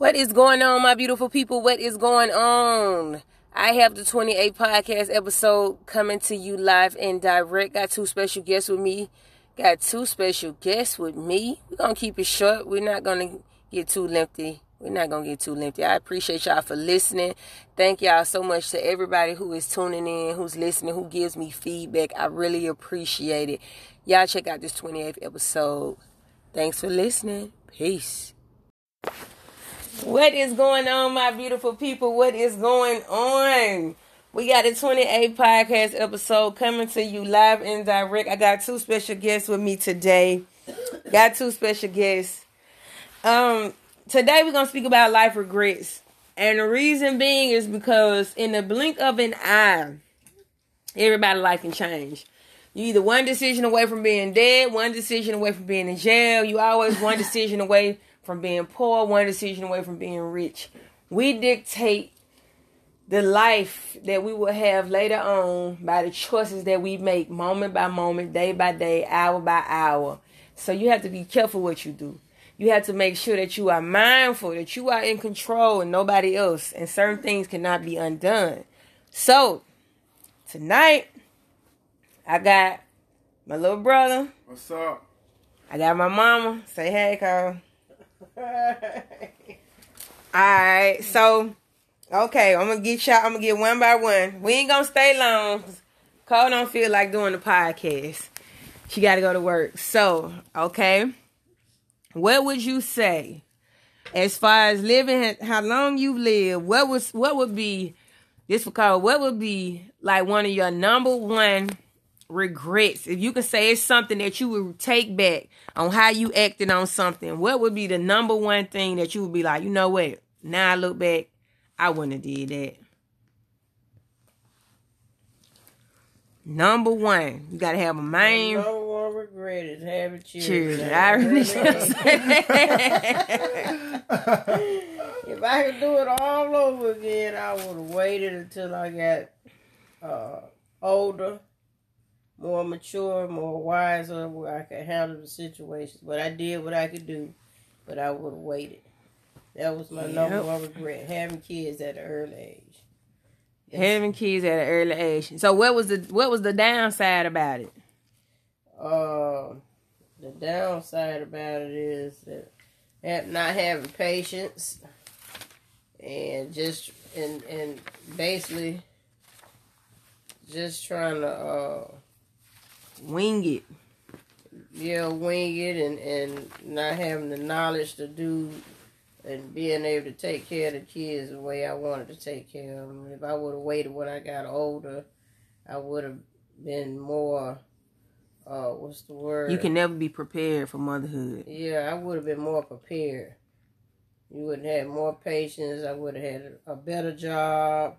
What is going on, my beautiful people? What is going on? I have the 28 podcast episode coming to you live and direct. Got two special guests with me. Got two special guests with me. We're going to keep it short. We're not going to get too lengthy. We're not going to get too lengthy. I appreciate y'all for listening. Thank y'all so much to everybody who is tuning in, who's listening, who gives me feedback. I really appreciate it. Y'all check out this 28th episode. Thanks for listening. Peace. What is going on, my beautiful people? What is going on? We got a 28 podcast episode coming to you live and direct. I got two special guests with me today. Got two special guests. Um, today we're gonna speak about life regrets, and the reason being is because in the blink of an eye, everybody's life can change. You either one decision away from being dead, one decision away from being in jail. You always one decision away from being poor, one decision away from being rich. We dictate the life that we will have later on by the choices that we make moment by moment, day by day, hour by hour. So you have to be careful what you do. You have to make sure that you are mindful, that you are in control and nobody else, and certain things cannot be undone. So, tonight, I got my little brother. What's up? I got my mama. Say hey, Carl. Alright, so okay, I'm gonna get y'all I'm gonna get one by one. We ain't gonna stay long. Cole don't feel like doing the podcast. She gotta go to work. So, okay. What would you say as far as living how long you live, what was what would be this for Cole, what would be like one of your number one regrets, if you could say it's something that you would take back on how you acted on something, what would be the number one thing that you would be like, you know what? Now I look back, I wouldn't have did that. Number one, you gotta have a main. number one regret is having children. Children, I really if I could do it all over again, I would have waited until I got uh, older more mature, more wiser, where I could handle the situations. But I did what I could do, but I would have waited. That was my yep. number one regret: having kids at an early age. Having kids at an early age. So what was the what was the downside about it? Uh, the downside about it is that not having patience and just and and basically just trying to uh wing it. Yeah, wing it and, and not having the knowledge to do and being able to take care of the kids the way I wanted to take care of them. If I would have waited when I got older, I would have been more. Uh, what's the word? You can never be prepared for motherhood. Yeah, I would have been more prepared. You would have had more patience. I would have had a better job,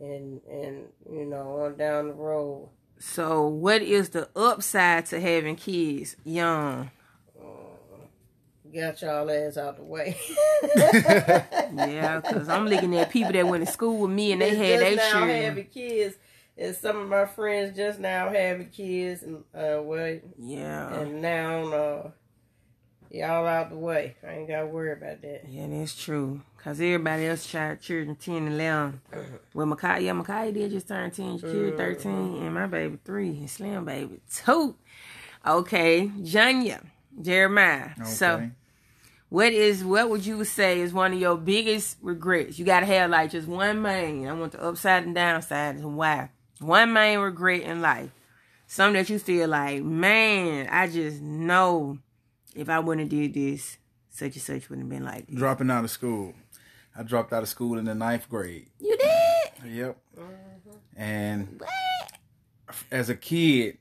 and and you know on down the road. So, what is the upside to having kids young? Got y'all ass out the way. yeah, because I'm looking at people that went to school with me and they had their now children. having kids, and some of my friends just now having kids, and uh, well, yeah, and now uh, y'all out the way. I ain't got to worry about that. Yeah, that's true. Cause everybody else tried children ten and eleven. Well, Makai, yeah, Makai did just turn ten. Kid uh. thirteen, and my baby three, and Slim baby two. Okay, Janya, Jeremiah. Okay. So, what is what would you say is one of your biggest regrets? You gotta have like just one main. I want the upside and downside and why. One main regret in life. Something that you feel like, man, I just know if I wouldn't have did this, such and such wouldn't have been like this. Dropping out of school. I dropped out of school in the ninth grade. You did? Yep. Mm-hmm. And what? as a kid,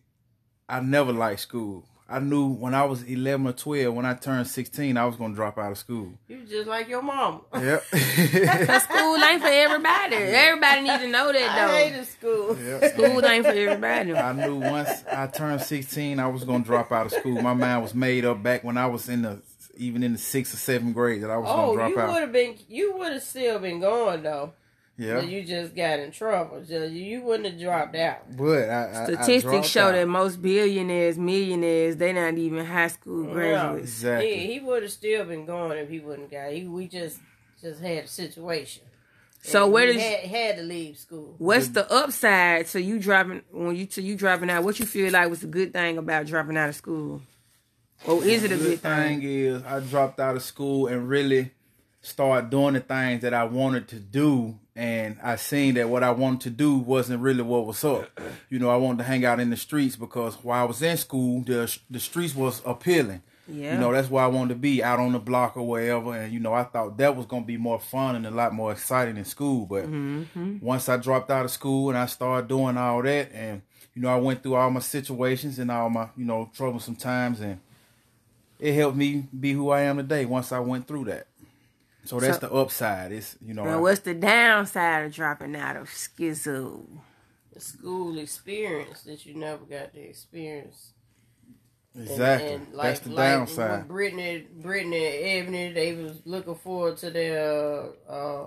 I never liked school. I knew when I was 11 or 12, when I turned 16, I was going to drop out of school. You just like your mom. Yep. school ain't for everybody. Everybody need to know that, though. I hated school. Yep. School ain't for everybody. I knew once I turned 16, I was going to drop out of school. My mind was made up back when I was in the, even in the sixth or seventh grade that I was oh, going to drop you out. would have been, you would have still been going, though. Yeah. you just got in trouble. So you wouldn't have dropped out. But I, statistics I show out. that most billionaires, millionaires, they're not even high school graduates. Exactly. He, he would have still been going if he wouldn't got. He we just just had a situation. So And where we does had, had to leave school? what's the upside to you dropping when you to you dropping out? What you feel like was a good thing about dropping out of school? Or is it a good thing? thing is I dropped out of school and really started doing the things that I wanted to do and I seen that what I wanted to do wasn't really what was up. You know, I wanted to hang out in the streets because while I was in school, the the streets was appealing. Yeah. You know, that's where I wanted to be, out on the block or wherever. And, you know, I thought that was going to be more fun and a lot more exciting in school. But Mm-hmm. once I dropped out of school and I started doing all that, and, you know, I went through all my situations and all my, you know, troublesome times, and it helped me be who I am today once I went through that. So that's So- the upside. It's, you know, Now, I- what's the downside of dropping out of schizo? The school experience that you never got to experience. And- exactly. And, that's the like downside. Brittany, Brittany and Ebony, they was looking forward to their uh,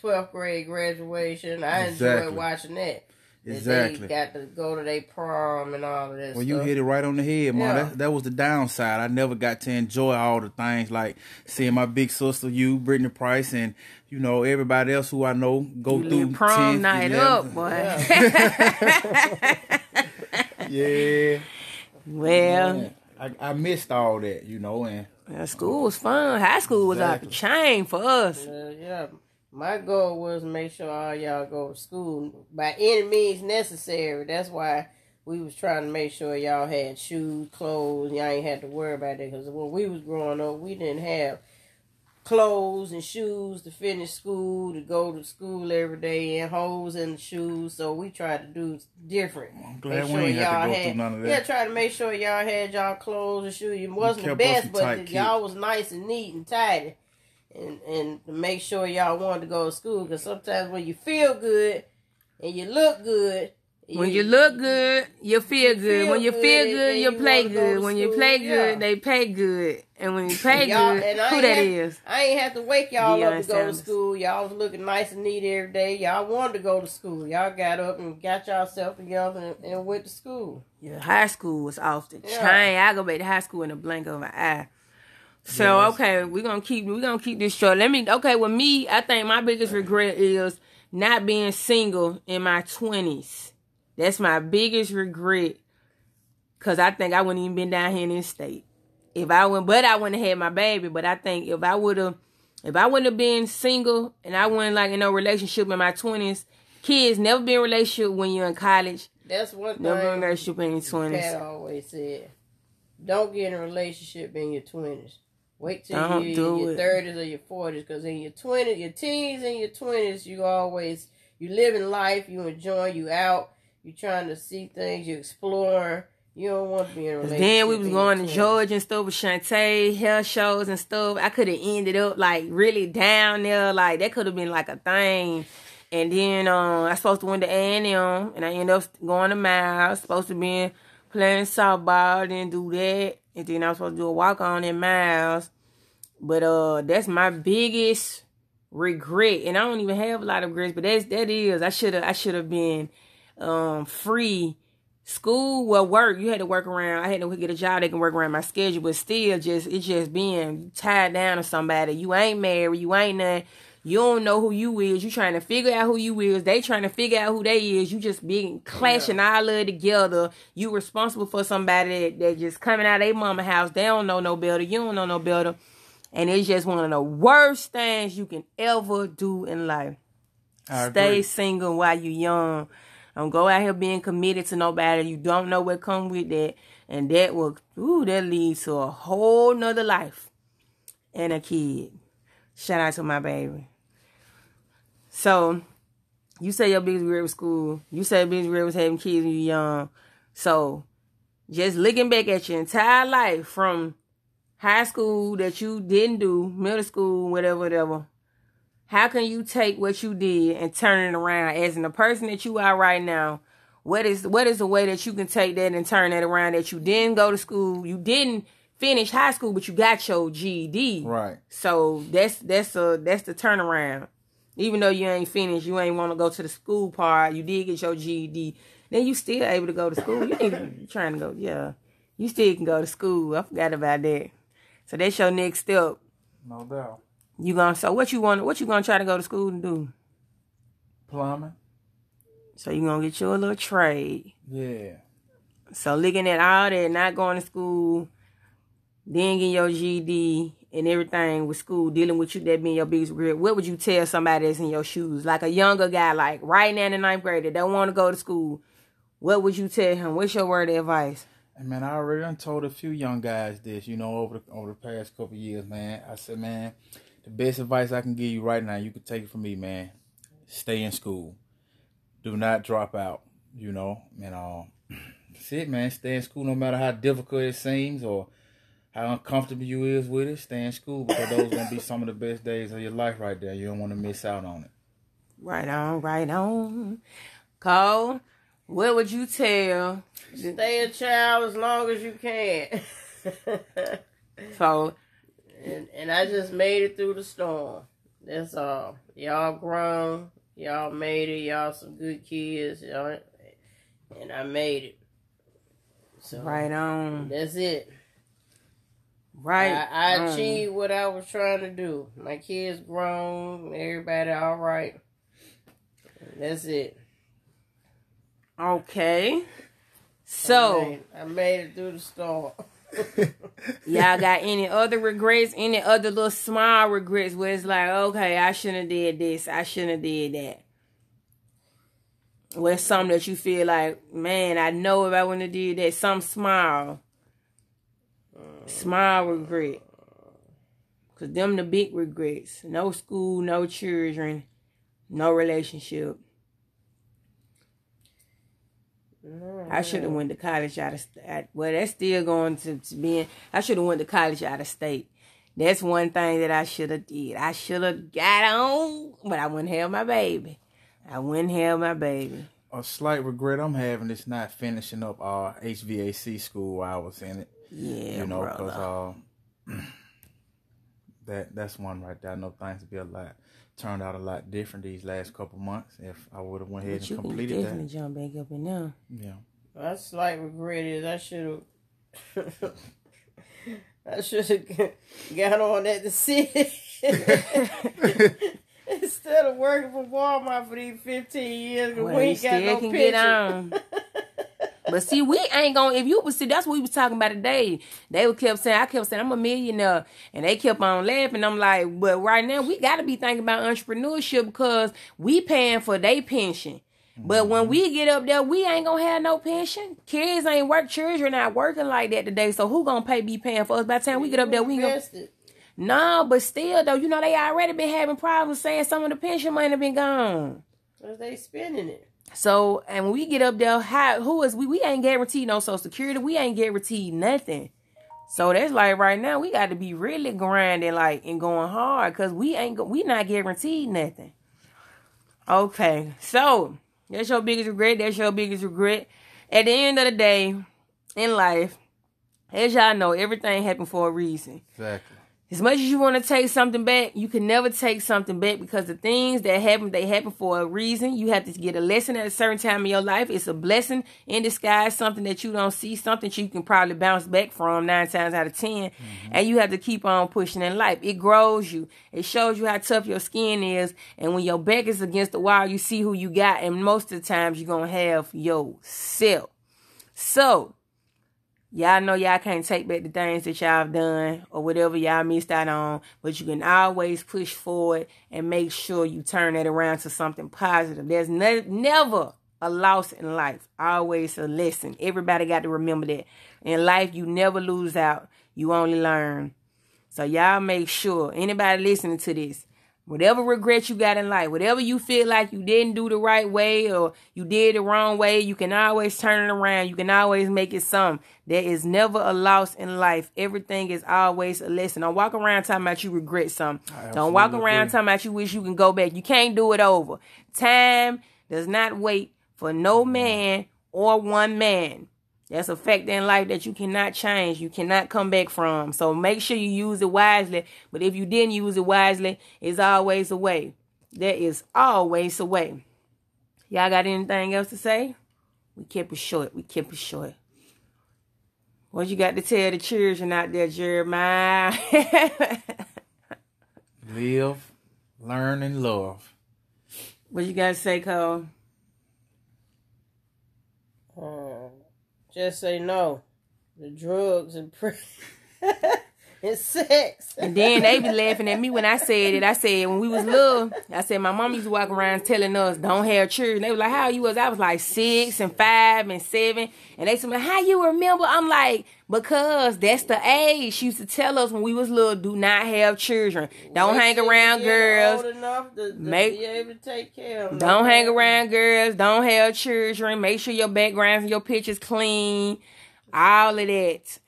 12th grade graduation. I Exactly. enjoyed watching that. That Exactly. They got to go to their prom and all of that Well, stuff. you hit it right on the head, man. Yeah. That, that was the downside. I never got to enjoy all the things like seeing my big sister, you, Brittany Price, and you know everybody else who I know go You through prom 10th, night 11th. up, boy. Yeah, well, man. I, I missed all that, you know, and uh, school was fun. High school was out the chain for us. Uh, yeah. My goal was to make sure all y'all go to school by any means necessary. That's why we was trying to make sure y'all had shoes, clothes. Y'all ain't had to worry about it because when we was growing up, we didn't have clothes and shoes to finish school, to go to school every day, and holes in the shoes. So we tried to do different. I'm glad we ain't have to go through none of that. Yeah, try to make sure y'all had y'all clothes and shoes. It wasn't the best, but y'all was nice and neat and tidy and and make sure y'all wanted to go to school because sometimes when you feel good and you look good When you look good, you feel good. feel when you good feel good, you you play go good. When you play yeah. good, they pay good. And when you pay good, who that have, is? I ain't have to wake y'all Deion up to go to school. Y'all was looking nice and neat every day. Y'all wanted to go to school. Y'all got up and got yourself together and, and went to school. Yeah, high school was off the Yeah. chain. I go back to high school in a blink of an eye. So that's- okay, we're gonna keep we're gonna keep this short. Let me okay, with me, I think my biggest regret is not being single in my twenties. That's my biggest regret. Cause I think I wouldn't even been down here in this state. If I went but I wouldn't have had my baby. But I think if I would have if I wouldn't have been single and I wasn't like in no relationship in my twenties, kids never be in a relationship when you're in college. That's one Never been in a relationship in your twenties. Pat always said. Don't get in a relationship in your twenties. Wait till Don't you do in your thirties or your forties, because in your twenties, your teens and your twenties, you always you living life, you enjoying, you out, you trying to see things, you explore. You don't want to be in a relationship. Then we was going to your 20s. Georgia and stuff with Shantae, hair shows and stuff. I could have ended up like really down there. Like that could have been like a thing. And then um, I supposed to went to A and M, and I ended up going to Miles. Supposed to be playing softball, then do that, and then I was supposed to do a walk on in Miles. But uh, that's my biggest regret, and I don't even have a lot of regrets. But that's that is I should have I should have been um free school well work you had to work around i had to get a job that can work around my schedule but still just it's just being tied down to somebody you ain't married you ain't nothing you don't know who you is you trying to figure out who you is they trying to figure out who they is you just being clashing all of together you responsible for somebody that, that just coming out of their mama house they don't know no better you don't know no better and it's just one of the worst things you can ever do in life I Stay agree. single while you young. Don't go out here being committed to nobody. You don't know what come with that. And that will ooh, that leads to a whole nother life. And a kid. Shout out to my baby. So you say your biggest regret was school. You say your biggest regret was having kids when you young. So just looking back at your entire life from high school that you didn't do, middle school, whatever, whatever how can you take what you did and turn it around as in the person that you are right now what is what is the way that you can take that and turn that around that you didn't go to school you didn't finish high school but you got your GED Right. so that's that's a that's the turnaround even though you ain't finished you ain't want to go to the school part you did get your GED then you still able to go to school you ain't trying to go yeah you still can go to school I forgot about that so that's your next step No doubt. You gonna so what you want? What you gonna try to go to school and do? Plumbing. So you gonna get you a little trade. Yeah. So looking at all that, not going to school, then getting your GD and everything with school, dealing with you that being your biggest regret. What would you tell somebody that's in your shoes, like a younger guy, like right now in the ninth grade, that don't want to go to school? What would you tell him? What's your word of advice? And man, I already told a few young guys this, you know, over the over the past couple years, man. I said, man, the best advice I can give you right now, you can take it from me, man. Stay in school. Do not drop out. You know, and um, that's it, man. Stay in school, no matter how difficult it seems or how uncomfortable you is with it. Stay in school because those gonna be some of the best days of your life right there. You don't want to miss out on it. Right on, right on. Cole, what would you tell? Stay a child as long as you can. So and and I just made it through the storm. That's all. Y'all grown. Y'all made it. Y'all some good kids. Y'all, and I made it. So right on, that's it. Right. I, I on. achieved what I was trying to do. My kids grown. Everybody all right. That's it. Okay. I So made, I made it through the storm. y'all got any other regrets? Any other little small regrets where it's like, okay, I shouldn't have did this. I shouldn't have did that. Where something that you feel like, man, I know if I wouldn't have did that, some small, small regret. Cause them the big regrets. No school, no children, no relationship. I should have went to college out of state. Well, that's still going to, to. I should have went to college out of state. That's one thing that I should have did. I should have got on, but I wouldn't have my baby. I wouldn't have my baby. A slight regret I'm having is not finishing up our HVAC school while I was in it. Yeah, you know, because uh, that that's one right there. I know things would be a lot turned out a lot different these last couple months if I would have went ahead But you and can completed definitely that. jump back up in there. Yeah. My slight regret is I should have. I should have got on at the city instead of working for Walmart for these fifteen years. 'cause Well, we ain't got no can pension. get on. But see, we ain't gonna. If you was see, that's what we was talking about today. They would kept saying, I kept saying, I'm a millionaire, and they kept on laughing. I'm like, but right now we got to be thinking about entrepreneurship because we paying for their pension. But when mm-hmm. we get up there, we ain't gonna have no pension. Kids ain't work. Children not working like that today. So who gonna pay? Be paying for us? By the time we get up there, we gonna. invested. No, but still though, you know they already been having problems saying some of the pension money been gone. Cause they spending it. So, and when we get up there, how who is we? We ain't guaranteed no social security. We ain't guaranteed nothing. So that's like right now we got to be really grinding like and going hard because we ain't go- we not guaranteed nothing. Okay, so that's your biggest regret. That's your biggest regret. At the end of the day, in life, as y'all know, everything happened for a reason Exactly. As much as you want to take something back, you can never take something back because the things that happen, they happen for a reason. You have to get a lesson at a certain time in your life. It's a blessing in disguise, something that you don't see, something you can probably bounce back from nine times out of 10 mm-hmm. And you have to keep on pushing in life. It grows you. It shows you how tough your skin is. And when your back is against the wall, you see who you got. And most of the times you're going to have yourself. So, Y'all know y'all can't take back the things that y'all have done or whatever y'all missed out on, but you can always push forward and make sure you turn it around to something positive. There's ne- never a loss in life, always a lesson. Everybody got to remember that. In life, you never lose out, you only learn. So, y'all make sure anybody listening to this, whatever regret you got in life, whatever you feel like you didn't do the right way or you did the wrong way, you can always turn it around. You can always make it some. There is never a loss in life. Everything is always a lesson. Don't walk around talking about you regret something. Don't walk around agree. talking about you wish you can go back. You can't do it over. Time does not wait for no mm-hmm. man or one man. That's a fact in life that you cannot change. You cannot come back from. So make sure you use it wisely. But if you didn't use it wisely, it's always a way. There is always a way. Y'all got anything else to say? We kept it short. We kept it short. What you got to tell the children out there, Jeremiah? Live, learn, and love. What you got to say, Cole? Um, just say no. The drugs and pre- and sex. And then they be laughing at me when I said it. I said when we was little, I said my mom used to walk around telling us don't have children. They was like, "How you was?" I was like six and five and seven, and they said, "How you remember?" I'm like, because that's the age she used to tell us when we was little. Do not have children. Don't Wait hang around girls. To, to Make- be able to take care of them. Don't hang around girls. Don't have children. Make sure your backgrounds and your pictures clean. All of that.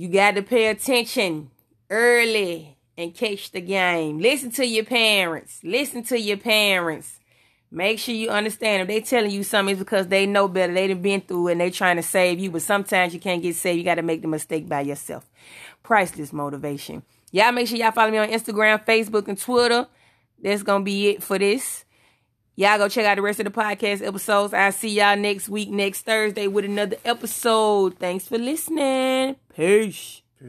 You got to pay attention early and catch the game. Listen to your parents. Listen to your parents. Make sure you understand if they telling you something it's because they know better. They done been through and they trying to save you. But sometimes you can't get saved. You got to make the mistake by yourself. Priceless motivation. Y'all make sure y'all follow me on Instagram, Facebook, and Twitter. That's gonna be it for this. Y'all go check out the rest of the podcast episodes. I'll see y'all next week, next Thursday, with another episode. Thanks for listening. Peace.